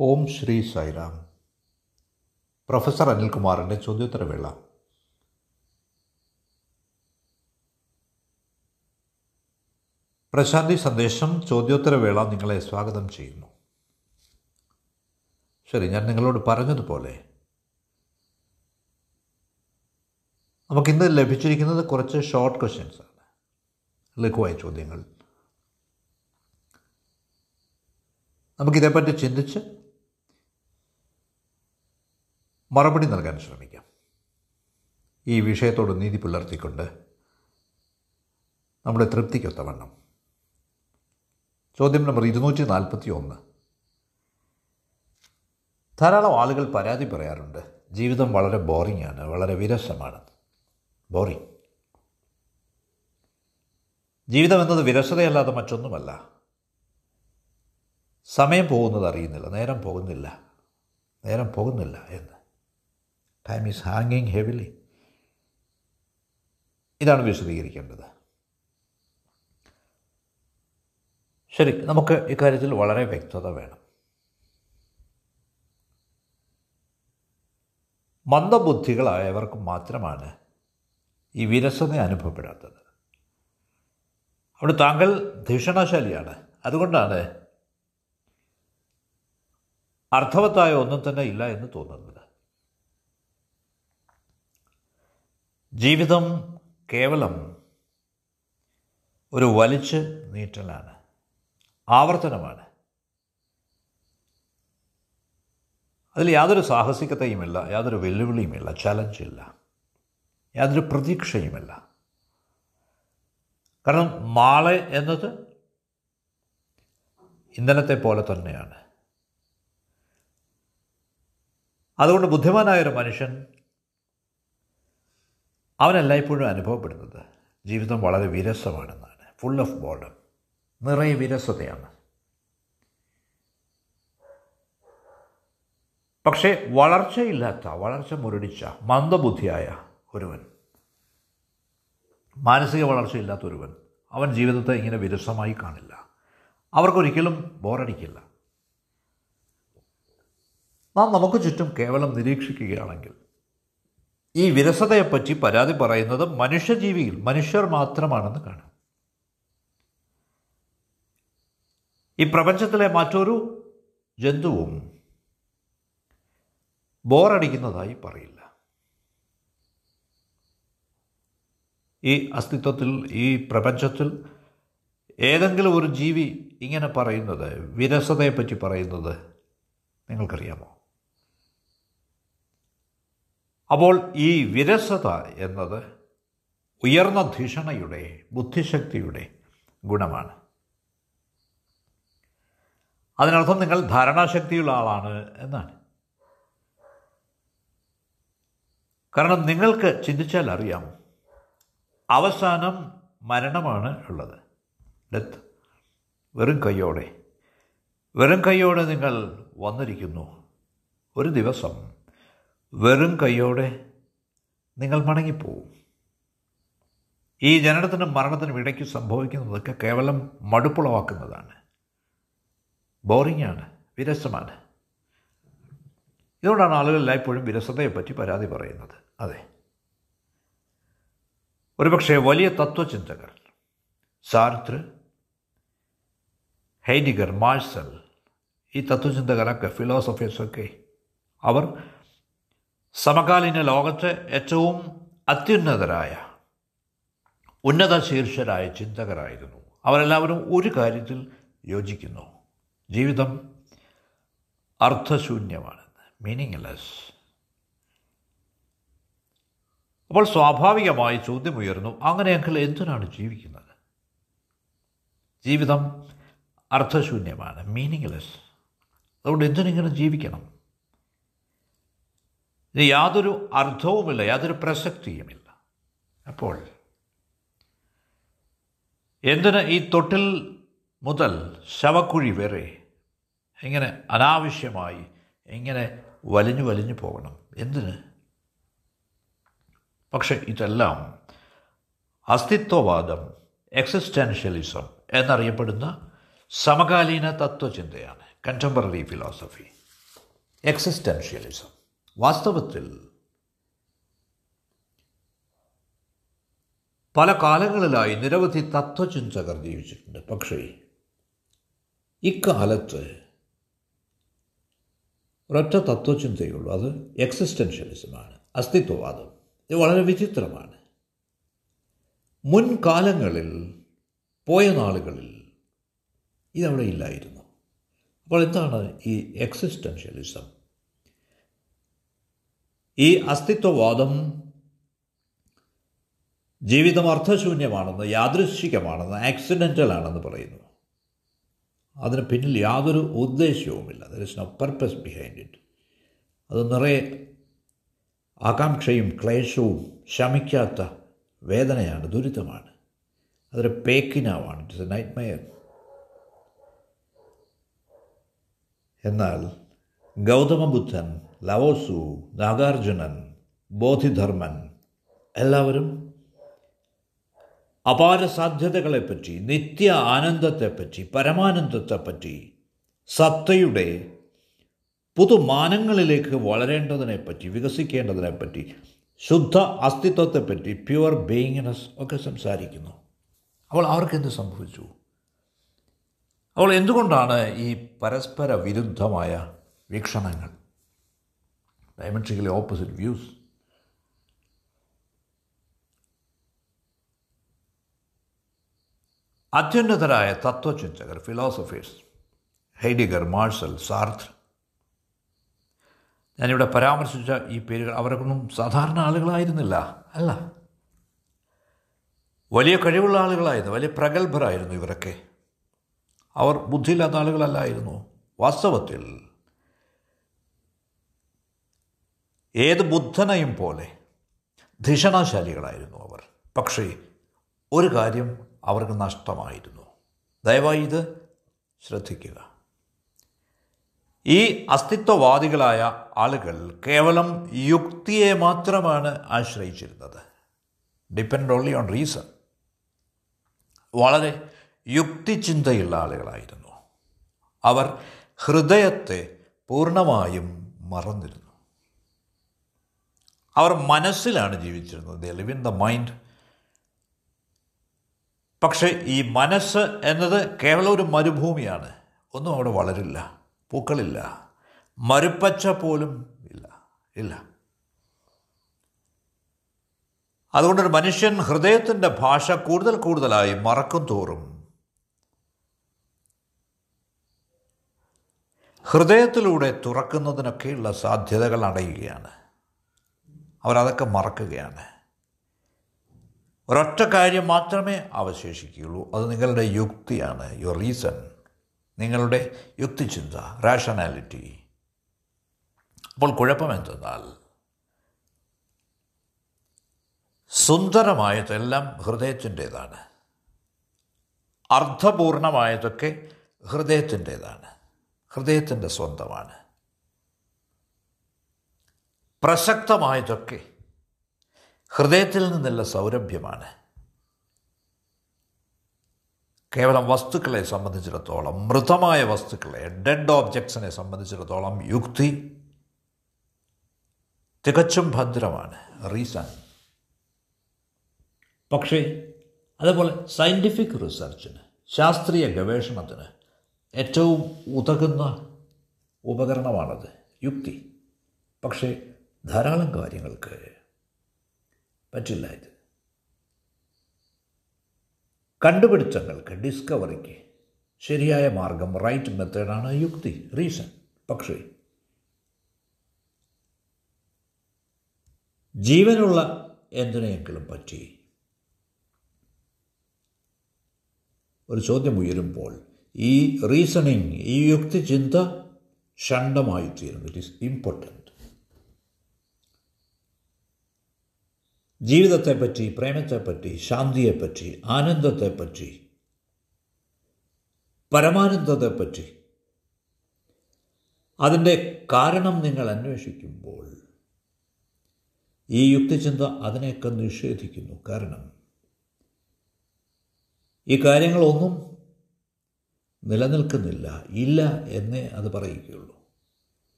ഓം Shri Sairam. Professor അനിൽകുമാറിന്റെ ചോദ്യോത്തരവേള. പ്രശാന്തി സന്ദേശം ചോദ്യോത്തരവേള നിങ്ങളെ സ്വാഗതം ചെയ്യുന്നു. ശരി ഞാൻ നിങ്ങളോട് പറഞ്ഞതുപോലെ നമുക്കിന്ന് ലഭിച്ചിരിക്കുന്നത് കുറച്ച് ഷോർട്ട് ക്വസ്റ്റ്യൻസ് ആണ്. ലഘുവായ ചോദ്യങ്ങൾ. നമുക്കിതേപ്പറ്റി ചിന്തിച്ച് മറുപടി നൽകാൻ ശ്രമിക്കാം. ഈ വിഷയത്തോട് നീതി പുലർത്തിക്കൊണ്ട് നമ്മുടെ തൃപ്തിക്കൊത്തവണ്ണം ചോദ്യം നമ്പർ ഇരുന്നൂറ്റി നാൽപ്പത്തി ഒന്ന് ധാരാളം ആളുകൾ പരാതി പറയാറുണ്ട്. ജീവിതം വളരെ ബോറിംഗ് ആണ് വളരെ വിരസമാണ്. ബോറിംഗ് ജീവിതം എന്നത് വിരസതയല്ലാതെ മറ്റൊന്നുമല്ല. സമയം പോകുന്നത് അറിയുന്നില്ല നേരം പോകുന്നില്ല നേരം പോകുന്നില്ല എന്ന്. ടൈം ഈസ് ഹാങ്ങിങ് ഹെവിലി ഇതാണ് വിശദീകരിക്കേണ്ടത്. ശരി നമുക്ക് ഇക്കാര്യത്തിൽ വളരെ വ്യക്തത വേണം. മന്ദബുദ്ധികളായവർക്ക് മാത്രമാണ് ഈ വിരസത അനുഭവപ്പെടാത്തത്. അവിടെ താങ്കൾ ധിഷണശാലിയാണ്. അതുകൊണ്ടാണ് അർത്ഥവത്തായ ഒന്നും തന്നെ ഇല്ല എന്ന് തോന്നുന്നത്. ജീവിതം കേവലം ഒരു വലിച്ച് നീറ്റലാണ് ആവർത്തനമാണ്. അതിൽ യാതൊരു സാഹസികതയുമില്ല യാതൊരു വെല്ലുവിളിയുമില്ല ചലഞ്ചില്ല യാതൊരു പ്രതീക്ഷയുമില്ല. കാരണം നാളെ എന്നത് ഇന്ധനത്തെ പോലെ തന്നെയാണ്. അതുകൊണ്ട് ബുദ്ധിമാനായൊരു മനുഷ്യൻ അവനെല്ലായ്പ്പോഴും അനുഭവപ്പെടുന്നത്. ജീവിതം വളരെ വിരസമാണെന്നാണ്. ഫുൾ ഓഫ് ബോർഡം നിറയെ വിരസതയാണ്. പക്ഷേ വളർച്ചയില്ലാത്ത വളർച്ച മുരടിച്ച മന്ദബുദ്ധിയായ ഒരുവൻ മാനസിക വളർച്ചയില്ലാത്ത ഒരുവൻ അവൻ ജീവിതത്തെ ഇങ്ങനെ വിരസമായി കാണില്ല. അവർക്കൊരിക്കലും ബോറടിക്കില്ല. നാം നമുക്ക് ചുറ്റും കേവലം നിരീക്ഷിക്കുകയാണെങ്കിൽ ഈ വിരസതയെപ്പറ്റി പരാതി പറയുന്നത് മനുഷ്യജീവിയിൽ മനുഷ്യർ മാത്രമാണെന്ന് കാണാം. ഈ പ്രപഞ്ചത്തിലെ മറ്റൊരു ജന്തുവും ബോറടിക്കുന്നതായി പറയില്ല. ഈ അസ്തിത്വത്തിൽ ഈ പ്രപഞ്ചത്തിൽ ഏതെങ്കിലും ഒരു ജീവി ഇങ്ങനെ പറയുന്നത് വിരസതയെപ്പറ്റി പറയുന്നത് നിങ്ങൾക്കറിയാമോ? അപ്പോൾ ഈ വിരസത എന്നത് ഉയർന്ന ധിഷണയുടെ ബുദ്ധിശക്തിയുടെ ഗുണമാണ്. അതിനർത്ഥം നിങ്ങൾ ധാരണാശക്തിയുള്ള ആളാണ് എന്നാണ്. കാരണം നിങ്ങൾക്ക് ചിന്തിച്ചാൽ അറിയാം അവസാനം മരണമാണ് ഉള്ളത്. ഡെത്ത്. വെറും കൈയോടെ വെറും കൈയോടെ നിങ്ങൾ വന്നിരിക്കുന്നു. ഒരു ദിവസം. വെറും കൈയോടെ നിങ്ങൾ മടങ്ങിപ്പോവും. ഈ ജനനത്തിനും മരണത്തിനും ഇടയ്ക്ക് സംഭവിക്കുന്നതൊക്കെ കേവലം മടുപ്പുളവാക്കുന്നതാണ്. ബോറിങ്ങാണ് വിരസമാണ്. ഇതുകൊണ്ടാണ് ആളുകൾ എല്ലായ്പ്പോഴും വിരസതയെപ്പറ്റി പരാതി പറയുന്നത്. അതെ. ഒരുപക്ഷെ വലിയ തത്വചിന്തകർ സാർത്ര ഹൈഡിഗർ മാഴ്സൽ ഈ തത്വചിന്തകരൊക്കെ ഫിലോസഫേഴ്സൊക്കെ അവർ സമകാലീന ലോകത്തെ ഏറ്റവും അത്യുന്നതരായ ഉന്നത ശീർഷരായ ചിന്തകരായിരുന്നു. അവരെല്ലാവരും ഒരു കാര്യത്തിൽ യോജിക്കുന്നു. ജീവിതം അർത്ഥശൂന്യമാണെന്ന് മീനിങ്ലെസ് അപ്പോൾ സ്വാഭാവികമായി ചോദ്യമുയർന്നു അങ്ങനെയെങ്കിൽ എന്തിനാണ് ജീവിക്കുന്നത്? ജീവിതം അർത്ഥശൂന്യമാണ്. മീനിങ്ലെസ് അതുകൊണ്ട് എന്തിനിങ്ങനെ ജീവിക്കണം? ഇത് യാതൊരു അർത്ഥവുമില്ല യാതൊരു പ്രസക്തിയുമില്ല. അപ്പോൾ എന്തിന് ഈ തൊട്ടിൽ മുതൽ ശവക്കുഴി വരെ എങ്ങനെ അനാവശ്യമായി എങ്ങനെ വലിഞ്ഞു വലിഞ്ഞു പോകണം? എന്തിന്? പക്ഷെ ഇതെല്ലാം അസ്തിത്വവാദം എക്സിസ്റ്റൻഷ്യലിസം എന്നറിയപ്പെടുന്ന സമകാലീന തത്വചിന്തയാണ്. കണ്ടംപററി ഫിലോസഫി എക്സിസ്റ്റൻഷ്യലിസം വാസ്തവത്തിൽ പല കാലങ്ങളിലായി നിരവധി തത്വചിന്തകർ ജീവിച്ചിട്ടുണ്ട്. പക്ഷേ ഇക്കാലത്ത് ഒരൊറ്റ തത്വചിന്തയുള്ളൂ അത് എക്സിസ്റ്റൻഷ്യലിസമാണ് അസ്തിത്വവാദം. ഇത് വളരെ വിചിത്രമാണ്. മുൻകാലങ്ങളിൽ പോയ നാളുകളിൽ ഇതവിടെ ഇല്ലായിരുന്നു. അപ്പോൾ എന്താണ് ഈ എക്സിസ്റ്റൻഷ്യലിസം? ഈ അസ്തിത്വവാദം ജീവിതം അർത്ഥശൂന്യമാണെന്ന് യാദൃശ്ചികമാണെന്ന് ആക്സിഡന്റൽ ആണെന്ന് പറയുന്നു. അതിന് പിന്നിൽ യാതൊരു ഉദ്ദേശ്യവുമില്ല. There is no purpose behind it അത് നിറയെ ആകാംക്ഷയും ക്ലേശവും ശമിക്കാത്ത വേദനയാണ് ദുരിതമാണ്. അതൊരു പേക്കിനാവാണ്. ഇറ്റ്സ് എ നൈറ്റ് മയർ എന്നാൽ ഗൗതമബുദ്ധൻ ലവോസു നാഗാർജുനൻ ബോധിധർമ്മൻ എല്ലാവരും അപാര സാധ്യതകളെപ്പറ്റി നിത്യ ആനന്ദത്തെപ്പറ്റി പരമാനന്ദത്തെപ്പറ്റി സത്തയുടെ പുതുമാനങ്ങളിലേക്ക് വളരേണ്ടതിനെപ്പറ്റി വികസിക്കേണ്ടതിനെപ്പറ്റി ശുദ്ധ അസ്തിത്വത്തെപ്പറ്റി പ്യുവർ ബീയിങ്നെസ് ഒക്കെ സംസാരിക്കുന്നു. അപ്പോൾ അവർക്കെന്ത് സംഭവിച്ചു? അപ്പോൾ എന്തുകൊണ്ടാണ് ഈ പരസ്പര വിരുദ്ധമായ വീക്ഷണങ്ങൾ? ഡയമെട്രിക്കലി ഓപ്പോസിറ്റ് വ്യൂസ് അത്യുന്നതരായ തത്വചിന്തകർ ഫിലോസഫേഴ്സ് ഹൈഡിഗർ മാർഷൽ സാർത്ത് ഞാനിവിടെ പരാമർശിച്ച ഈ പേരുകൾ അവരൊന്നും സാധാരണ ആളുകളായിരുന്നില്ല അല്ല. വലിയ കഴിവുള്ള ആളുകളായിരുന്നു വലിയ പ്രഗത്ഭരായിരുന്നു ഇവരൊക്കെ. അവർ ബുദ്ധിയില്ലാത്ത ആളുകളല്ലായിരുന്നു വാസ്തവത്തിൽ ഏത് ബുദ്ധനെയും പോലെ ധിഷണശാലികളായിരുന്നു അവർ. പക്ഷേ ഒരു കാര്യം അവർക്ക് നഷ്ടമായിരുന്നു. ദയവായി ഇത് ശ്രദ്ധിക്കുക. ഈ അസ്തിത്വവാദികളായ ആളുകൾ കേവലം യുക്തിയെ മാത്രമാണ് ആശ്രയിച്ചിരുന്നത്. ഡിപ്പെൻഡ് ഓൺലി ഓൺ റീസൺ വളരെ യുക്തിചിന്തയുള്ള ആളുകളായിരുന്നു. അവർ ഹൃദയത്തെ പൂർണമായും മറന്നിരുന്നു. അവർ മനസ്സിലാണ് ജീവിച്ചിരുന്നത്. They live in the mind പക്ഷേ ഈ മനസ്സ് എന്നത് കേവലം ഒരു മരുഭൂമിയാണ്. ഒന്നും അവിടെ വളരില്ല. പൂക്കളില്ല. മരുപ്പച്ച പോലും ഇല്ല. ഇല്ല. അതുകൊണ്ടൊരു മനുഷ്യൻ ഹൃദയത്തിന്റെ ഭാഷ കൂടുതൽ കൂടുതലായി മറക്കും തോറും ഹൃദയത്തിലൂടെ തുറക്കുന്നതിനൊക്കെയുള്ള സാധ്യതകൾ അടയുകയാണ്. അവരതൊക്കെ മറക്കുകയാണ്. ഒരൊറ്റ കാര്യം മാത്രമേ അവശേഷിക്കുകയുള്ളൂ. അത് നിങ്ങളുടെ യുക്തിയാണ് യുവർ റീസൺ നിങ്ങളുടെ യുക്തിചിന്ത റാഷണാലിറ്റി അപ്പോൾ കുഴപ്പമെന്തെന്നാൽ സുന്ദരമായതെല്ലാം ഹൃദയത്തിന്റേതാണ്. അർത്ഥപൂർണമായതൊക്കെ ഹൃദയത്തിന്റേതാണ്. ഹൃദയത്തിന്റെ സ്വന്തമാണ്. പ്രസക്തമായതൊക്കെ ഹൃദയത്തിൽ നിന്നുള്ള സൗരഭ്യമാണ്. കേവലം വസ്തുക്കളെ സംബന്ധിച്ചിടത്തോളം മൃതമായ വസ്തുക്കളെ ഡെഡ് ഓബ്ജക്ട്സിനെ സംബന്ധിച്ചിടത്തോളം യുക്തി തികച്ചും ഭദ്രമാണ് റീസൺ പക്ഷേ അതുപോലെ സയന്റിഫിക് റിസർച്ചിന് ശാസ്ത്രീയ ഗവേഷണത്തിന് ഏറ്റവും ഉതകുന്ന ഉപകരണമാണത് യുക്തി. പക്ഷേ ധാരാളം കാര്യങ്ങൾക്ക് പറ്റില്ല ഇത്. കണ്ടുപിടുത്തങ്ങൾക്ക് ഡിസ്കവറിക്ക് ശരിയായ മാർഗം റൈറ്റ് മെത്തേഡാണ് യുക്തി റീസൺ പക്ഷേ ജീവനുള്ള എന്തിനെയെങ്കിലും പറ്റി ഒരു ചോദ്യം ഉയരുമ്പോൾ ഈ റീസണിങ് ഈ യുക്തിചിന്ത ഷണ്ടമായി തീരുന്നു ഇറ്റ് ഈസ് ഇമ്പോർട്ടന്റ് ജീവിതത്തെപ്പറ്റി പ്രേമത്തെപ്പറ്റി ശാന്തിയെപ്പറ്റി ആനന്ദത്തെപ്പറ്റി പരമാനന്ദത്തെപ്പറ്റി. അതിന്റെ കാരണം നിങ്ങൾ അന്വേഷിക്കുമ്പോൾ ഈ യുക്തിചിന്ത അതിനെയൊക്കെ നിഷേധിക്കുന്നു. കാരണം ഈ കാര്യങ്ങളൊന്നും നിലനിൽക്കുന്നില്ല ഇല്ല എന്നേ അത് പറയുകയുള്ളൂ.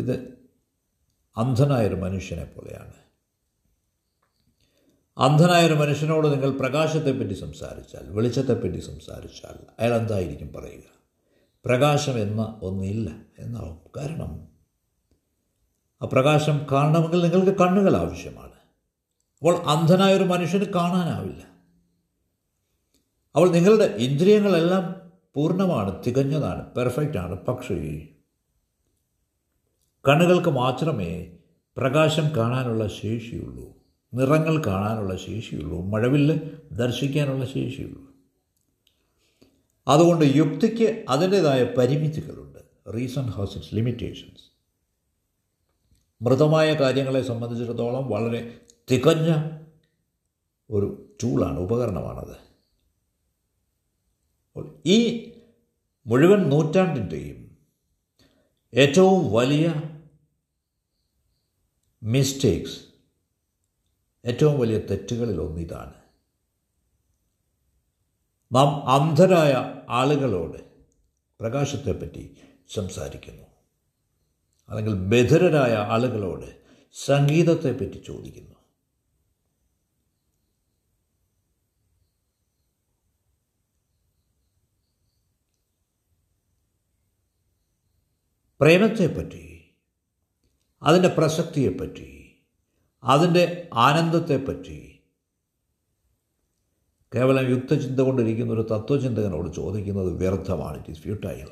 ഇത് അന്ധനായൊരു മനുഷ്യനെ പോലെയാണ്. അന്ധനായൊരു മനുഷ്യനോട് നിങ്ങൾ പ്രകാശത്തെപ്പറ്റി സംസാരിച്ചാൽ വെളിച്ചത്തെപ്പറ്റി സംസാരിച്ചാൽ അയാൾ എന്തായിരിക്കും പറയുക? പ്രകാശം എന്ന ഒന്നില്ല എന്നാവും കാരണം? ആ പ്രകാശം കാണണമെങ്കിൽ നിങ്ങൾക്ക് കണ്ണുകൾ ആവശ്യമാണ്. അപ്പോൾ അന്ധനായ ഒരു മനുഷ്യന് കാണാനാവില്ല. അവൾ നിങ്ങളുടെ ഇന്ദ്രിയങ്ങളെല്ലാം പൂർണമാണ് തികഞ്ഞതാണ് പെർഫെക്റ്റ് ആണ് പക്ഷേ കണ്ണുകൾക്ക് മാത്രമേ പ്രകാശം കാണാനുള്ള ശേഷിയുള്ളൂ. നിറങ്ങൾ കാണാനുള്ള ശേഷിയുള്ളൂ. മഴവില്ല് ദർശിക്കാനുള്ള ശേഷിയുള്ളൂ. അതുകൊണ്ട് യുക്തിക്ക് അതിന്റേതായ പരിമിതികളുണ്ട്. റീസൺ ഹാസ് ഇറ്റ്സ് ലിമിറ്റേഷൻസ് മൃതമായ കാര്യങ്ങളെ സംബന്ധിച്ചിടത്തോളം വളരെ തികഞ്ഞ ഒരു ടൂളാണ് ഉപകരണമാണത്. ഈ മുഴുവൻ നൂറ്റാണ്ടിന്റെയും ഏറ്റവും വലിയ മിസ്റ്റേക്സ് ഏറ്റവും വലിയ തെറ്റുകളിൽ ഒന്നിതാണ്. നാം അന്ധരായ ആളുകളോട് പ്രകാശത്തെപ്പറ്റി സംസാരിക്കുന്നു. അല്ലെങ്കിൽ ബധിരരായ ആളുകളോട് സംഗീതത്തെപ്പറ്റി ചോദിക്കുന്നു. പ്രേമത്തെപ്പറ്റി അതിന്റെ പ്രസക്തിയെപ്പറ്റി അതിന്റെ ആനന്ദത്തെപ്പറ്റി കേവലം യുക്തചിന്ത കൊണ്ടിരിക്കുന്ന ഒരു തത്വചിന്തകനോട് ചോദിക്കുന്നത് വ്യർത്ഥമാണ്. ഇറ്റ് ഈസ് ഫ്യൂട്ടൈൽ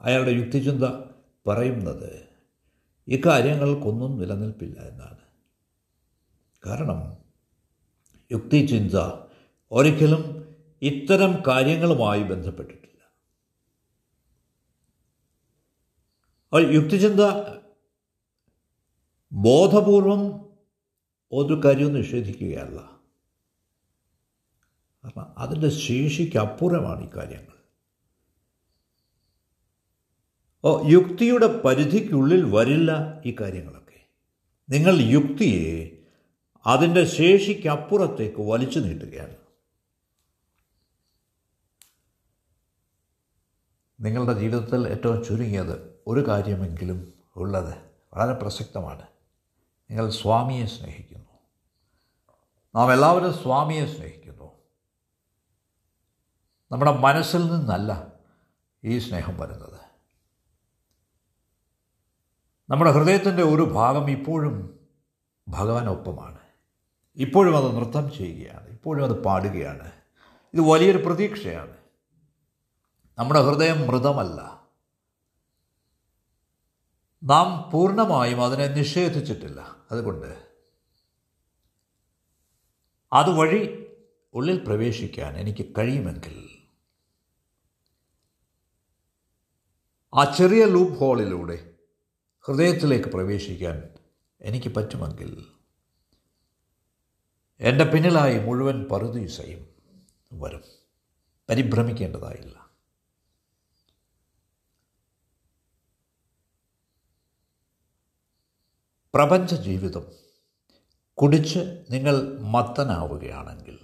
അയാളുടെ യുക്തിചിന്ത പറയുന്നത് ഇക്കാര്യങ്ങൾക്കൊന്നും നിലനിൽപ്പില്ല എന്നാണ്. കാരണം യുക്തിചിന്ത ഒരിക്കലും ഇത്തരം കാര്യങ്ങളുമായി ബന്ധപ്പെട്ടിട്ടില്ല. യുക്തിചിന്ത ബോധപൂർവം ഒരു കാര്യവും നിഷേധിക്കുകയല്ല. കാരണം അതിന്റെ ശേഷിക്കപ്പുറമാണ് ഈ കാര്യങ്ങൾ. ഓ യുക്തിയുടെ പരിധിക്കുള്ളിൽ വരില്ല ഈ കാര്യങ്ങളൊക്കെ. നിങ്ങൾ യുക്തിയെ അതിന്റെ ശേഷിക്കപ്പുറത്തേക്ക് വലിച്ചു നീട്ടുകയാണ്. നിങ്ങളുടെ ജീവിതത്തിൽ ഏറ്റവും ചുരുങ്ങിയത് ഒരു കാര്യമെങ്കിലും ഉള്ളത് വളരെ പ്രസക്തമാണ്. നിങ്ങൾ സ്വാമിയെ സ്നേഹിക്കുന്നു. നാം എല്ലാവരും സ്വാമിയെ സ്നേഹിക്കുന്നു. നമ്മുടെ മനസ്സിൽ നിന്നല്ല ഈ സ്നേഹം വരുന്നത്. നമ്മുടെ ഹൃദയത്തിന്റെ ഒരു ഭാഗം ഇപ്പോഴും ഭഗവാനൊപ്പമാണ്. ഇപ്പോഴും അത് നൃത്തം ചെയ്യുകയാണ്. ഇപ്പോഴും അത് പാടുകയാണ്. ഇത് വലിയൊരു പ്രതീക്ഷയാണ്. നമ്മുടെ ഹൃദയം മൃതമല്ല. നാം പൂർണമായും അതിനെ നിഷേധിച്ചിട്ടില്ല. അതുകൊണ്ട് അതുവഴി ഉള്ളിൽ പ്രവേശിക്കാൻ എനിക്ക് കഴിയുമെങ്കിൽ ആ ചെറിയ ലൂപ്പ് ഹോളിലൂടെ ഹൃദയത്തിലേക്ക് പ്രവേശിക്കാൻ എനിക്ക് പറ്റുമെങ്കിൽ എന്റെ പിന്നിലായി മുഴുവൻ പറുദീസയും വരും. പരിഭ്രമിക്കേണ്ടതായില്ല. പ്രപഞ്ച ജീവിതം കുടിച്ച് നിങ്ങൾ മത്തനാവുകയാണെങ്കിൽ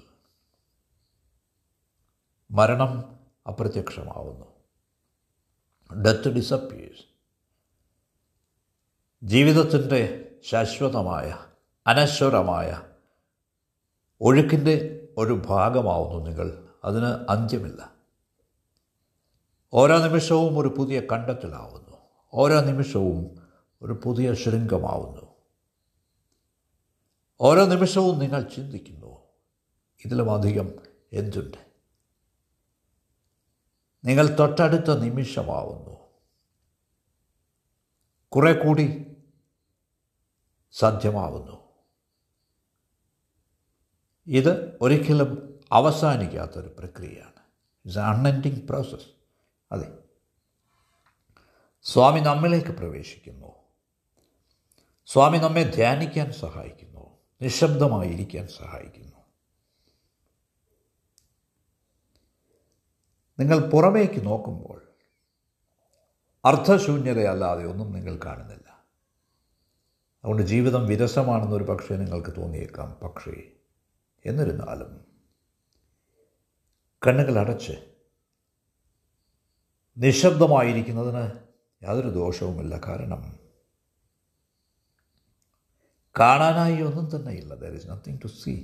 മരണം അപ്രത്യക്ഷമാവുന്നു. ഡെത്ത് ഡിസപ്പിയേഴ്സ് ജീവിതത്തിന്റെ ശാശ്വതമായ അനശ്വരമായ ഒഴുക്കിന്റെ ഒരു ഭാഗമാവുന്നു നിങ്ങൾ. അതിന് അന്ത്യമില്ല. ഓരോ നിമിഷവും ഒരു പുതിയ കണ്ടെത്തലാവുന്നു. ഓരോ നിമിഷവും ഒരു പുതിയ ശൃംഗമാവുന്നു. ഓരോ നിമിഷവും നിങ്ങൾ ചിന്തിക്കുന്നു ഇതിലും അധികം എന്തുണ്ട്? നിങ്ങൾ തൊട്ടടുത്ത നിമിഷമാവുന്നു. കുറെ കൂടി സാധ്യമാവുന്നു. ഇത് ഒരിക്കലും അവസാനിക്കാത്തൊരു പ്രക്രിയയാണ്. ഇറ്റ്സ് അൺഎൻഡിങ് പ്രോസസ് അതെ. സ്വാമി നമ്മിലേക്ക് പ്രവേശിക്കുന്നു. സ്വാമി നമ്മെ ധ്യാനിക്കാൻ സഹായിക്കുന്നു. നിശബ്ദമായിരിക്കാൻ സഹായിക്കുന്നു. നിങ്ങൾ പുറമേക്ക് നോക്കുമ്പോൾ അർത്ഥശൂന്യതയല്ലാതെ ഒന്നും നിങ്ങൾ കാണുന്നില്ല. അതുകൊണ്ട് ജീവിതം വിരസമാണെന്നൊരു പക്ഷേ നിങ്ങൾക്ക് തോന്നിയേക്കാം. പക്ഷേ എന്നിരുന്നാലും കണ്ണുകൾ അടച്ച് നിശബ്ദമായിരിക്കുന്നതിന് യാതൊരു ദോഷവുമില്ല. കാരണം കാണാനായി ഒന്നും തന്നെ ഇല്ല there is nothing to see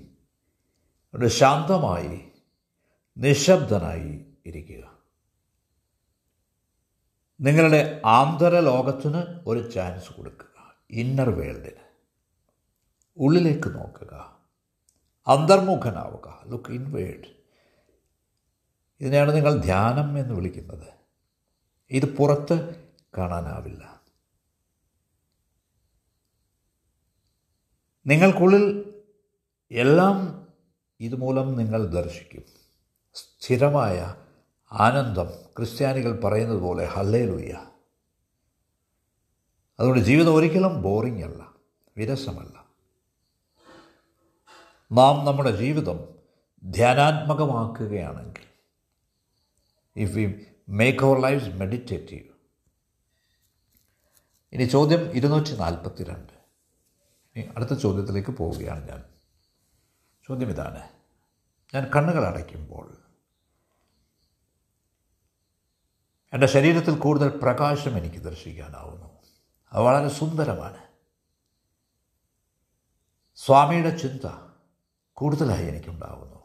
അവിടെ ശാന്തമായി നിശബ്ദനായി ഇരിക്കുക. നിങ്ങളുടെ ആന്തര ലോകത്തിന് ഒരു ചാൻസ് കൊടുക്കുക. ഇന്നർ വേൾഡിന് ഉള്ളിലേക്ക് നോക്കുക. അന്തർമുഖനാവുക. ലുക്ക് ഇൻവേഡ് ഇതിനെയാണ് നിങ്ങൾ ധ്യാനം എന്ന് വിളിക്കുന്നത്. ഇത് പുറത്ത് കാണാനാവില്ല. നിങ്ങൾക്കുള്ളിൽ എല്ലാം ഇതുമൂലം നിങ്ങൾ ദർശിക്കും. സ്ഥിരമായ ആനന്ദം ക്രിസ്ത്യാനികൾ പറയുന്നത് പോലെ ഹല്ലേലൂയ. അതുകൊണ്ട് ജീവിതം ഒരിക്കലും ബോറിംഗ് അല്ല വിരസമല്ല. നാം നമ്മുടെ ജീവിതം ധ്യാനാത്മകമാക്കുകയാണെങ്കിൽ if we make our life meditative ഇനി ചോദ്യം ഇരുന്നൂറ്റി നാൽപ്പത്തി രണ്ട് ഇനി അടുത്ത ചോദ്യത്തിലേക്ക് പോവുകയാണ് ഞാൻ. ചോദ്യം ഇതാണ്. ഞാൻ കണ്ണുകൾ അടയ്ക്കുമ്പോൾ എന്റെ ശരീരത്തിൽ കൂടുതൽ പ്രകാശം എനിക്ക് ദർശിക്കാനാവുന്നു. അത് വളരെ സുന്ദരമാണ്. സ്വാമിയുടെ ചിന്ത കൂടുതലായി എനിക്കുണ്ടാവുന്നു.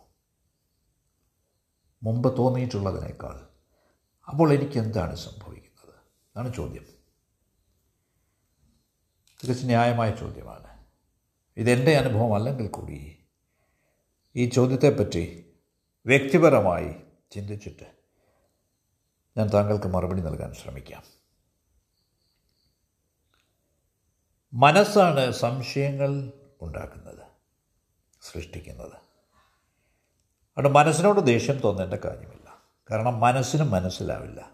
മുമ്പ് തോന്നിയിട്ടുള്ളതിനേക്കാൾ അപ്പോൾ എനിക്ക് എന്താണ് സംഭവിക്കുന്നത്? അതാണ് ചോദ്യം. തികച്ച് ന്യായമായ ചോദ്യമാണ്. ഇതെന്റെ അനുഭവം അല്ലെങ്കിൽ കൂടി? ഈ ചോദ്യത്തെപ്പറ്റി വ്യക്തിപരമായി ചിന്തിച്ചിട്ട് ഞാൻ താങ്കൾക്ക് മറുപടി നൽകാൻ ശ്രമിക്കാം. മനസ്സാണ് സംശയങ്ങൾ ഉണ്ടാക്കുന്നത് സൃഷ്ടിക്കുന്നത്. അതുകൊണ്ട് മനസ്സിനോട് ദേഷ്യം തോന്നേണ്ട കാര്യമില്ല. കാരണം മനസ്സിന് മനസ്സിലാവില്ല.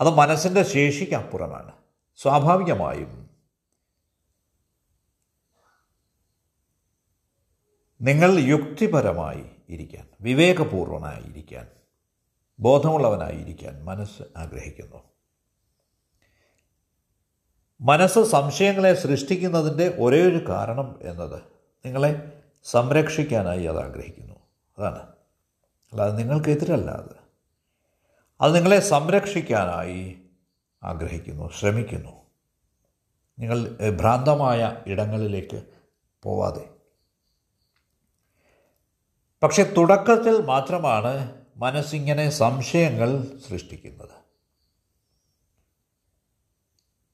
അത് മനസ്സിന്റെ ശേഷിക്കപ്പുറമാണ് സ്വാഭാവികമായും നിങ്ങൾ യുക്തിപരമായി ഇരിക്കാൻ വിവേകപൂർവനായി ഇരിക്കാൻ ബോധമുള്ളവനായി ഇരിക്കാൻ മനസ്സ് ആഗ്രഹിക്കുന്നു. മനസ്സ് സംശയങ്ങളെ സൃഷ്ടിക്കുന്നതിന്റെ ഒരേ ഒരു കാരണം എന്നത് നിങ്ങളെ സംരക്ഷിക്കാനായി അത് ആഗ്രഹിക്കുന്നു. അതാണ്. അല്ലാതെ നിങ്ങൾക്കെതിരല്ല അത്. അത് നിങ്ങളെ സംരക്ഷിക്കാനായി ആഗ്രഹിക്കുന്നു ശ്രമിക്കുന്നു. നിങ്ങൾ ഭ്രാന്തമായ ഇടങ്ങളിലേക്ക് പോവാതെ പക്ഷെ തുടക്കത്തിൽ മാത്രമാണ് മനസ്സിങ്ങനെ സംശയങ്ങൾ സൃഷ്ടിക്കുന്നത്.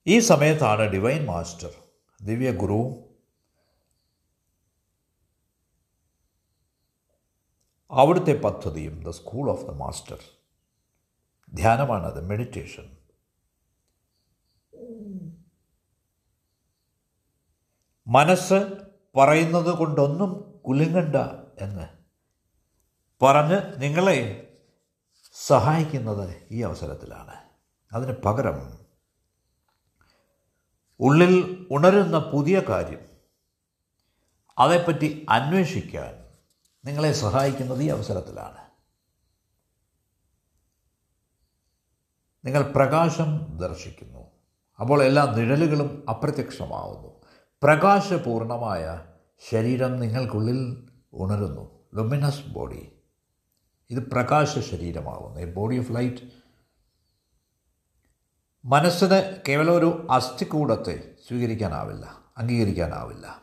ഈ സമയത്താണ് ഡിവൈൻ മാസ്റ്റർ ദിവ്യ ഗുരു അവിടുത്തെ പദ്ധതിയും the school of the master ധ്യാനമാണത് meditation. മനസ്സ് പറയുന്നത് കൊണ്ടൊന്നും കുലുങ്ങണ്ട എന്ന് പറഞ്ഞ് നിങ്ങളെ സഹായിക്കുന്നത് ഈ അവസരത്തിലാണ്. അതിന് പകരം ഉള്ളിൽ ഉണരുന്ന പുതിയ കാര്യം അതേപ്പറ്റി അന്വേഷിക്കാൻ നിങ്ങളെ സഹായിക്കുന്നത് ഈ അവസരത്തിലാണ്. നിങ്ങൾ പ്രകാശം ദർശിക്കുന്നു അപ്പോൾ എല്ലാ നിഴലുകളും അപ്രത്യക്ഷമാവുന്നു. പ്രകാശപൂർണമായ ശരീരം നിങ്ങൾക്കുള്ളിൽ ഉണരുന്നു ലുമിനസ് ബോഡി ഇത് പ്രകാശ ശരീരമാകുന്നു. എ ബോഡി ഓഫ് ലൈറ്റ് മനസ്സിന് കേവലം ഒരു അസ്ഥികൂടത്തെ സ്വീകരിക്കാനാവില്ല അംഗീകരിക്കാനാവില്ല.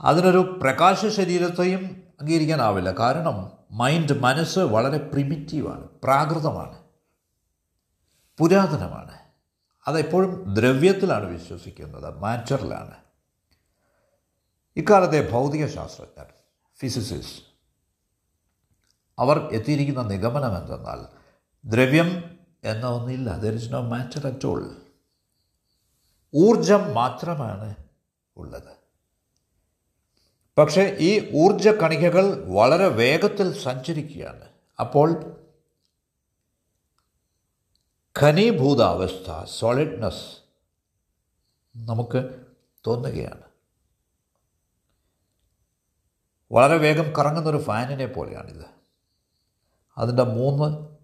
അതിനൊരു പ്രകാശ ശരീരത്തെയും അംഗീകരിക്കാനാവില്ല. കാരണം മൈൻഡ് മനസ്സ് വളരെ പ്രിമിറ്റീവാണ് പ്രാകൃതമാണ് പുരാതനമാണ്. അതെപ്പോഴും ദ്രവ്യത്തിലാണ് വിശ്വസിക്കുന്നത് മാറ്ററിലാണ് ഇക്കാലത്തെ ഭൗതിക ശാസ്ത്രജ്ഞർ ഫിസിസിസ്റ്റ് അവർ എത്തിയിരിക്കുന്ന നിഗമനം എന്തെന്നാൽ ദ്രവ്യം എന്ന ഒന്നില്ല. There is no matter at all ഊർജം മാത്രമാണ് ഉള്ളത്. പക്ഷേ ഈ ഊർജ കണികകൾ വളരെ വേഗത്തിൽ സഞ്ചരിക്കുകയാണ്. അപ്പോൾ ഖനീഭൂതാവസ്ഥ സോളിഡ്നെസ് നമുക്ക് തോന്നുകയാണ്. വളരെ വേഗം കറങ്ങുന്നൊരു ഫാനിനെ പോലെയാണിത്. അതിന്റെ മൂന്ന്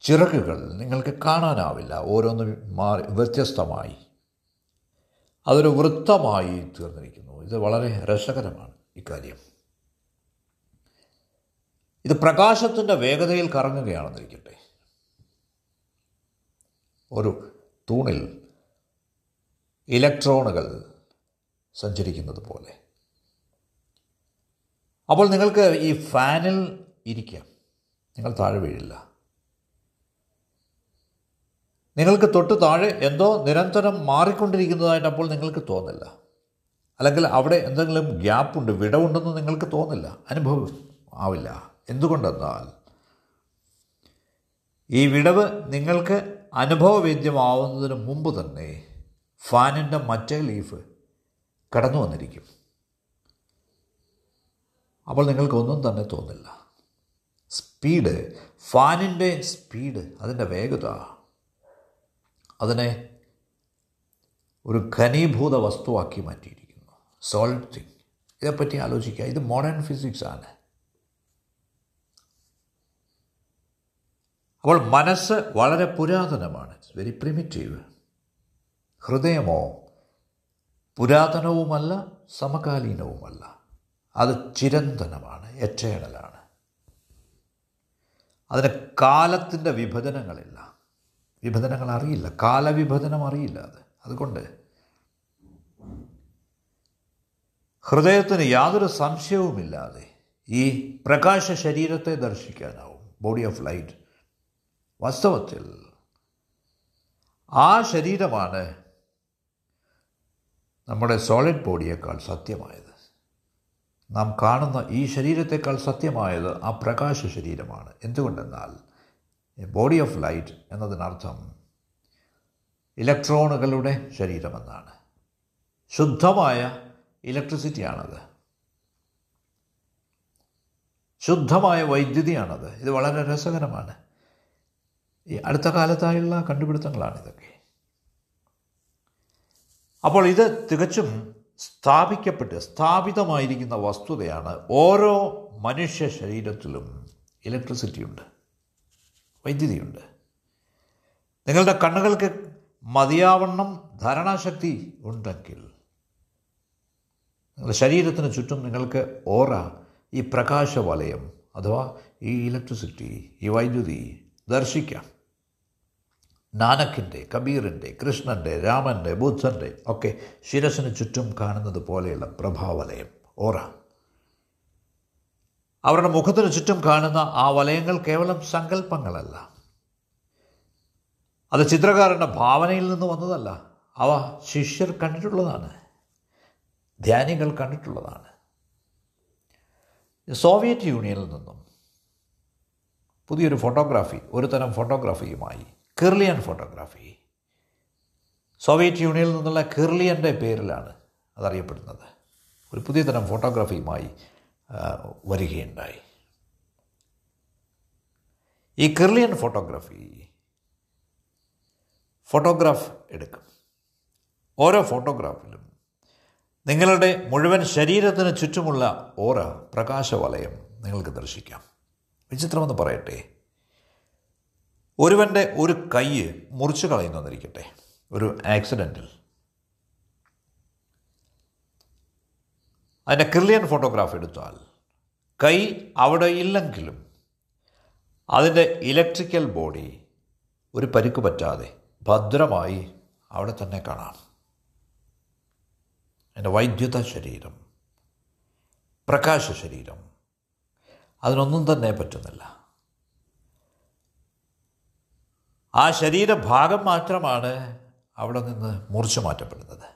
ചിറകുകൾ നിങ്ങൾക്ക് കാണാനാവില്ല. ഓരോന്ന് മാറി വ്യത്യസ്തമായി. അതൊരു വൃത്തമായി തീർന്നിരിക്കുന്നു. ഇത് വളരെ രസകരമാണ് ഇക്കാര്യം. ഇത് പ്രകാശത്തിന്റെ വേഗതയിൽ കറങ്ങുകയാണെന്നിരിക്കട്ടെ. ഒരു തൂണിൽ ഇലക്ട്രോണുകൾ സഞ്ചരിക്കുന്നത് പോലെ. അപ്പോൾ നിങ്ങൾക്ക് ഈ ഫാനിൽ ഇരിക്കാം. നിങ്ങൾ താഴെ വീഴില്ല. നിങ്ങൾക്ക് തൊട്ട് താഴെ എന്തോ നിരന്തരം മാറിക്കൊണ്ടിരിക്കുന്നതായിട്ട് അപ്പോൾ നിങ്ങൾക്ക് തോന്നില്ല. അല്ലെങ്കിൽ അവിടെ എന്തെങ്കിലും ഗ്യാപ്പുണ്ട് വിടവുണ്ടെന്ന് നിങ്ങൾക്ക് തോന്നില്ല അനുഭവം ആവില്ല എന്തുകൊണ്ടെന്നാൽ ഈ വിടവ് നിങ്ങൾക്ക് അനുഭവവേദ്യമാവുന്നതിന് മുമ്പ് തന്നെ ഫാനിന്റെ മറ്റേ ലീഫ് കടന്നു വന്നിരിക്കും അപ്പോൾ നിങ്ങൾക്കൊന്നും തന്നെ തോന്നില്ല. സ്പീഡ് ഫാനിന്റെ സ്പീഡ് അതിന്റെ വേഗത അതിനെ ഒരു ഘനീഭൂത വസ്തുവാക്കി മാറ്റിയിരിക്കുന്നു. സോൾഡ് തിങ് ഇതേപ്പറ്റി ആലോചിക്കുക. ഇത് മോഡേൺ ഫിസിക്സ് ആണ്. അപ്പോൾ മനസ്സ് വളരെ പുരാതനമാണ്. ഇറ്റ്സ് വെരി പ്രിമിറ്റീവ് ഹൃദയമോ പുരാതനവുമല്ല സമകാലീനവുമല്ല. അത് ചിരന്തനമാണ് എറ്റേണലാണ് അതിന് കാലത്തിന്റെ വിഭജനങ്ങളില്ല. വിഭജനങ്ങൾ അറിയില്ല. കാലവിഭജനം അറിയില്ല അത്. അതുകൊണ്ട് ഹൃദയത്തിന് യാതൊരു സംശയവുമില്ലാതെ ഈ പ്രകാശ ശരീരത്തെ ദർശിക്കാനാവും. Body of light. വാസ്തവത്തിൽ ആ ശരീരമാണ് നമ്മുടെ സോളിഡ് ബോഡിയേക്കാൾ സത്യമായത്. നാം കാണുന്ന ഈ ശരീരത്തെക്കാൾ സത്യമായത് ആ പ്രകാശ ശരീരമാണ്. എന്തുകൊണ്ടെന്നാൽ ബോഡി ഓഫ് ലൈറ്റ് എന്നതിനർത്ഥം ഇലക്ട്രോണുകളുടെ ശരീരമെന്നാണ്. ശുദ്ധമായ ഇലക്ട്രിസിറ്റിയാണത്. ശുദ്ധമായ വൈദ്യുതിയാണത്. ഇത് വളരെ രസകരമാണ്. ഈ അടുത്ത കാലത്തായുള്ള കണ്ടുപിടുത്തങ്ങളാണ് ഇതൊക്കെ അപ്പോൾ ഇത് തികച്ചും സ്ഥാപിക്കപ്പെട്ട് സ്ഥാപിതമായിരിക്കുന്ന വസ്തുതയാണ് ഓരോ മനുഷ്യ ശരീരത്തിലും ഇലക്ട്രിസിറ്റി ഉണ്ട് വൈദ്യുതിയുണ്ട്. നിങ്ങളുടെ കണ്ണുകൾക്ക് മതിയാവണ്ണം ധാരണാശക്തി ഉണ്ടെങ്കിൽ നിങ്ങളുടെ ശരീരത്തിന് ചുറ്റും നിങ്ങൾക്ക് ഓറ ഈ പ്രകാശവലയം അഥവാ ഈ ഇലക്ട്രിസിറ്റി ഈ വൈദ്യുതി ദർശിക്കാം. നാനക്കിന്റെ കബീറിന്റെ കൃഷ്ണന്റെ രാമന്റെ ബുദ്ധന്റെ ഒക്കെ ശിരസിന് ചുറ്റും കാണുന്നത് പോലെയുള്ള പ്രഭാവലയം. ഓറ. അവരുടെ മുഖത്തിന് ചുറ്റും കാണുന്ന ആ വലയങ്ങൾ കേവലം സങ്കല്പങ്ങളല്ല. അത് ചിത്രകാരന്റെ ഭാവനയിൽ നിന്ന് വന്നതല്ല. അവ ശിഷ്യർ കണ്ടിട്ടുള്ളതാണ്. ധ്യാനികൾ കണ്ടിട്ടുള്ളതാണ്. സോവിയറ്റ് യൂണിയനിൽ നിന്നും പുതിയൊരു ഫോട്ടോഗ്രാഫി ഒരു തരം ഫോട്ടോഗ്രാഫിയുമായി കിർലിയൻ ഫോട്ടോഗ്രാഫി. സോവിയറ്റ് യൂണിയനിൽ നിന്നുള്ള കിർലിയന്റെ പേരിലാണ് അതറിയപ്പെടുന്നത്. ഒരു പുതിയ തരം ഫോട്ടോഗ്രാഫിയുമായി വരികയുണ്ടായി. ഈ കിർലിയൻ ഫോട്ടോഗ്രാഫി ഫോട്ടോഗ്രാഫ് എടുക്കും. ഓരോ ഫോട്ടോഗ്രാഫിലും നിങ്ങളുടെ മുഴുവൻ ശരീരത്തിന് ചുറ്റുമുള്ള ഓറ പ്രകാശവലയം നിങ്ങൾക്ക് ദർശിക്കാം. വിചിത്രമെന്ന് പറയട്ടെ. ഒരുവന്റെ ഒരു കൈ മുറിച്ചു കളയുന്നതിരിക്കട്ടെ ഒരു ആക്സിഡന്റിൽ അതിന്റെ ക്രില്യൻ ഫോട്ടോഗ്രാഫ് എടുത്താൽ കൈ അവിടെ ഇല്ലെങ്കിലും അതിന്റെ ഇലക്ട്രിക്കൽ ബോഡി ഒരു പരിക്ക് പറ്റാതെ ഭദ്രമായി അവിടെ തന്നെ കാണാം. എന്റെ വൈദ്യുത ശരീരം പ്രകാശ ശരീരം അതിനൊന്നും തന്നെ പറ്റുന്നില്ല. ആ ശരീരഭാഗം മാത്രമാണ് അവിടെ നിന്ന് മുറിച്ചു മാറ്റപ്പെടുന്നത്.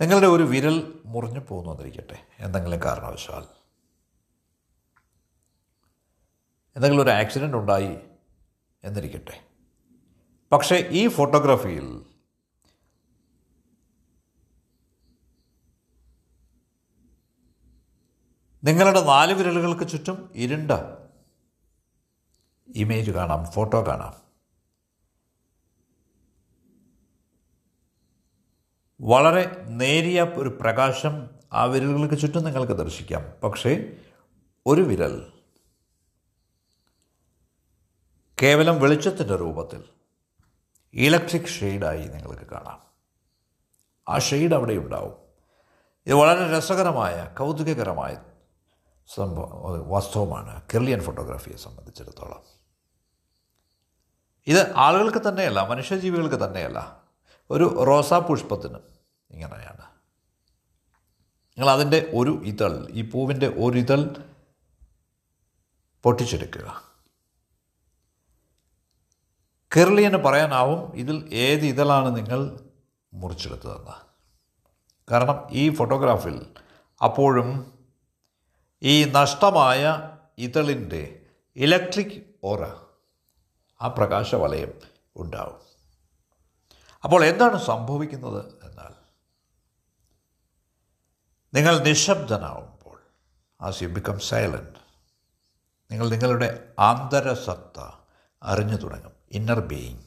നിങ്ങളുടെ ഒരു വിരൽ മുറിഞ്ഞു പോകുന്നു എന്നിരിക്കട്ടെ എന്തെങ്കിലും കാരണവശാൽ. എന്തെങ്കിലും ഒരു ആക്സിഡന്റ് ഉണ്ടായി എന്നിരിക്കട്ടെ. പക്ഷേ ഈ ഫോട്ടോഗ്രാഫിയിൽ നിങ്ങളുടെ നാല് വിരലുകൾക്ക് ചുറ്റും ഇരുണ്ട ഇമേജ് കാണാം ഫോട്ടോ കാണാം. വളരെ നേരിയ ഒരു പ്രകാശം ആ വിരലുകൾക്ക് ചുറ്റും നിങ്ങൾക്ക് ദർശിക്കാം. പക്ഷേ ഒരു വിരൽ കേവലം വെളിച്ചത്തിന്റെ രൂപത്തിൽ ഇലക്ട്രിക് ഷെയ്ഡായി നിങ്ങൾക്ക് കാണാം. ആ ഷെയ്ഡ് അവിടെ ഉണ്ടാവും. ഇത് വളരെ രസകരമായ കൗതുകകരമായ സംഭവം വാസ്തവമാണ്. കെർലിയൻ ഫോട്ടോഗ്രാഫിയെ സംബന്ധിച്ചിടത്തോളം. ഇത് ആളുകൾക്ക് തന്നെയല്ല മനുഷ്യജീവികൾക്ക് തന്നെയല്ല. ഒരു റോസാ പുഷ്പത്തിനും ഇങ്ങനെയാണ്. നിങ്ങൾ അതിന്റെ ഒരു ഇതൾ ഈ പൂവിന്റെ ഒരു ഇതൾ പൊട്ടിച്ചെടുക്കുക. കേരളീയന് പറയാനാവും ഇതിൽ ഏത് ഇതളാണ് നിങ്ങൾ മുറിച്ചെടുത്തതെന്ന്. കാരണം ഈ ഫോട്ടോഗ്രാഫിൽ അപ്പോഴും ഈ നഷ്ടമായ ഇതളിന്റെ ഇലക്ട്രിക് ഓറ ആ പ്രകാശവലയം ഉണ്ടാവും. അപ്പോൾ എന്താണ് സംഭവിക്കുന്നത് എന്നാൽ? നിങ്ങൾ നിശബ്ദനാവുമ്പോൾ ആസ് യു ബിക്കം സൈലന്റ് നിങ്ങൾ നിങ്ങളുടെ ആന്തരസത്ത അറിഞ്ഞു തുടങ്ങും ഇന്നർ ബീയിങ്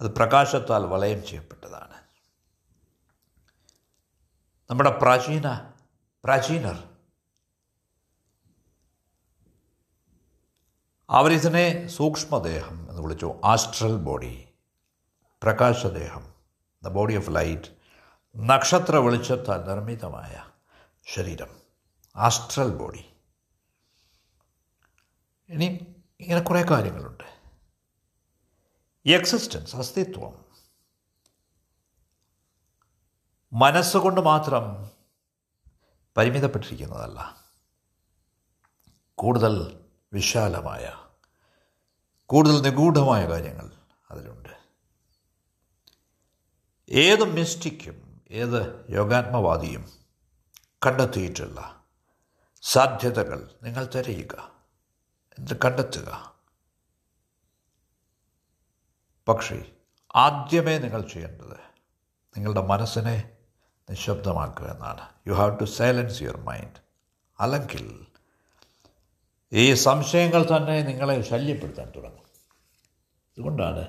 അത് പ്രകാശത്താൽ വലയം ചെയ്യപ്പെട്ടതാണ്. നമ്മുടെ പ്രാചീന പ്രാചീനർ അവരിതിനെ സൂക്ഷ്മദേഹം എന്ന് വിളിച്ചു. ആസ്ട്രൽ ബോഡി പ്രകാശദേഹം ദ ബോഡി ഓഫ് ലൈറ്റ് നക്ഷത്ര വെളിച്ചത്താൽ നിർമ്മിതമായ ശരീരം. ആസ്ട്രൽ ബോഡി ഇനി ഇങ്ങനെ കുറേ കാര്യങ്ങളുണ്ട്. എക്സിസ്റ്റൻസ് അസ്തിത്വം. മനസ്സുകൊണ്ട് മാത്രം പരിമിതപ്പെട്ടിരിക്കുന്നതല്ല. കൂടുതൽ വിശാലമായ കൂടുതൽ നിഗൂഢമായ കാര്യങ്ങൾ അതിലുണ്ട്. ഏത് മിസ്റ്റിക്കും ഏത് യോഗാത്മവാദിയും കണ്ടെത്തിയിട്ടുള്ള സാധ്യതകൾ നിങ്ങൾ തിരയുക എന്ത് കണ്ടെത്തുക. പക്ഷേ ആദ്യമേ നിങ്ങൾ ചെയ്യേണ്ടത് നിങ്ങളുടെ മനസ്സിനെ നിശബ്ദമാക്കുക എന്നാണ്. You have to silence your mind അല്ലെങ്കിൽ ഈ സംശയങ്ങൾ തന്നെ നിങ്ങളെ ശല്യപ്പെടുത്താൻ തുടങ്ങും. അതുകൊണ്ടാണ്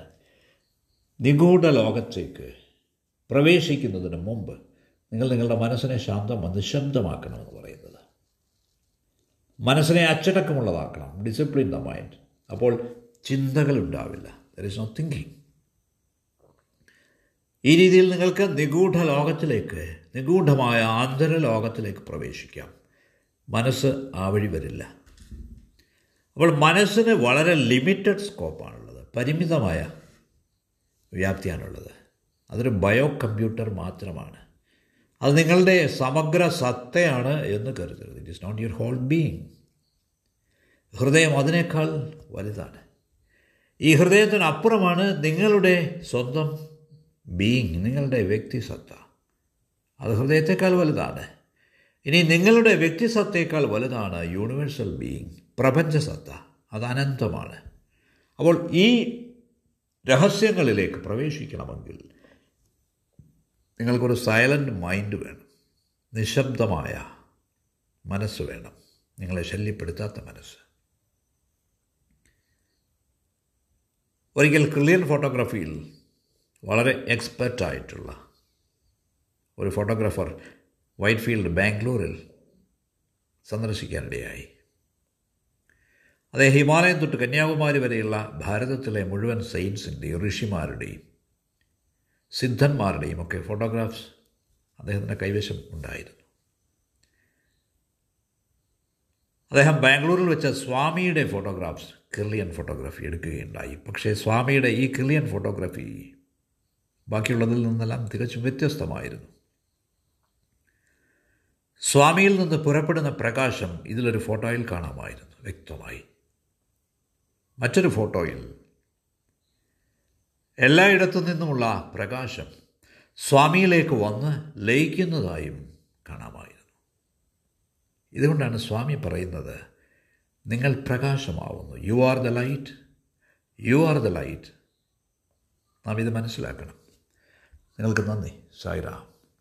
നിഗൂഢ ലോകത്തേക്ക് പ്രവേശിക്കുന്നതിന് മുമ്പ് നിങ്ങൾ നിങ്ങളുടെ മനസ്സിനെ ശാന്തം നിശബ്ദമാക്കണമെന്ന് പറയുന്നത്. മനസ്സിനെ അച്ചടക്കമുള്ളതാക്കണം ഡിസിപ്ലിൻ ദ മൈൻഡ് അപ്പോൾ ചിന്തകൾ ഉണ്ടാവില്ല. ദർ ഇസ് നോ തിങ്കിങ് ഈ രീതിയിൽ നിങ്ങൾക്ക് നിഗൂഢ ലോകത്തിലേക്ക് നിഗൂഢമായ ആന്തര ലോകത്തിലേക്ക് പ്രവേശിക്കാം. മനസ്സ് ആ വഴി വരില്ല. അപ്പോൾ മനസ്സിന് വളരെ ലിമിറ്റഡ് സ്കോപ്പാണുള്ളത്. പരിമിതമായ വ്യാപ്തിയാണുള്ളത്. അതൊരു ബയോ കമ്പ്യൂട്ടർ മാത്രമാണ്. അത് നിങ്ങളുടെ സമഗ്ര സത്തയാണ് എന്ന് കരുതരുത്. It is not your whole being ഹൃദയം അതിനേക്കാൾ വലുതാണ്. ഈ ഹൃദയത്തിനപ്പുറമാണ് നിങ്ങളുടെ സ്വന്തം ബീയിങ് നിങ്ങളുടെ വ്യക്തിസത്ത അത് ഹൃദയത്തേക്കാൾ വലുതാണ്. ഇനി നിങ്ങളുടെ വ്യക്തിസത്തേക്കാൾ വലുതാണ് യൂണിവേഴ്സൽ ബീയിങ് പ്രപഞ്ചസത്ത അത് അനന്തമാണ്. അപ്പോൾ ഈ രഹസ്യങ്ങളിലേക്ക് പ്രവേശിക്കണമെങ്കിൽ നിങ്ങൾക്കൊരു സൈലന്റ് മൈൻഡ് വേണം. നിശബ്ദമായ മനസ്സ് വേണം. നിങ്ങളെ ശല്യപ്പെടുത്താത്ത മനസ്സ്. ഒരിക്കൽ ക്ലിയർ ഫോട്ടോഗ്രാഫിയിൽ വളരെ എക്സ്പെർട്ടായിട്ടുള്ള ഒരു ഫോട്ടോഗ്രാഫർ വൈറ്റ് ഫീൽഡ് ബാംഗ്ലൂരിൽ സന്ദർശിക്കാനിടയായി. അദ്ദേഹം ഹിമാലയം തൊട്ട് കന്യാകുമാരി വരെയുള്ള ഭാരതത്തിലെ മുഴുവൻ സെയിൻസിന്റെയും ഋഷിമാരുടെയും സിദ്ധന്മാരുടെയും ഒക്കെ ഫോട്ടോഗ്രാഫ്സ് അദ്ദേഹത്തിന്റെ കൈവശം ഉണ്ടായിരുന്നു. അദ്ദേഹം ബാംഗ്ലൂരിൽ വെച്ച സ്വാമിയുടെ ഫോട്ടോഗ്രാഫ്സ് കിർലിയൻ ഫോട്ടോഗ്രാഫി എടുക്കുകയുണ്ടായി. പക്ഷേ സ്വാമിയുടെ ഈ കിർലിയൻ ഫോട്ടോഗ്രാഫി ബാക്കിയുള്ളതിൽ നിന്നെല്ലാം തികച്ചും വ്യത്യസ്തമായിരുന്നു. സ്വാമിയിൽ നിന്ന് പുറപ്പെടുന്ന പ്രകാശം ഇതിലൊരു ഫോട്ടോയിൽ കാണാമായിരുന്നു വ്യക്തമായി. മറ്റൊരു ഫോട്ടോയിൽ എല്ലായിടത്തു നിന്നുമുള്ള പ്രകാശം സ്വാമിയിലേക്ക് വന്ന് ലയിക്കുന്നതായും കാണാമായിരുന്നു. ഇതുകൊണ്ടാണ് സ്വാമി പറയുന്നത് നിങ്ങൾ പ്രകാശമാവുന്നു. You are the light you are the light നാം ഇത് മനസ്സിലാക്കണം. നിങ്ങൾക്ക് നന്ദി. സായിറാം.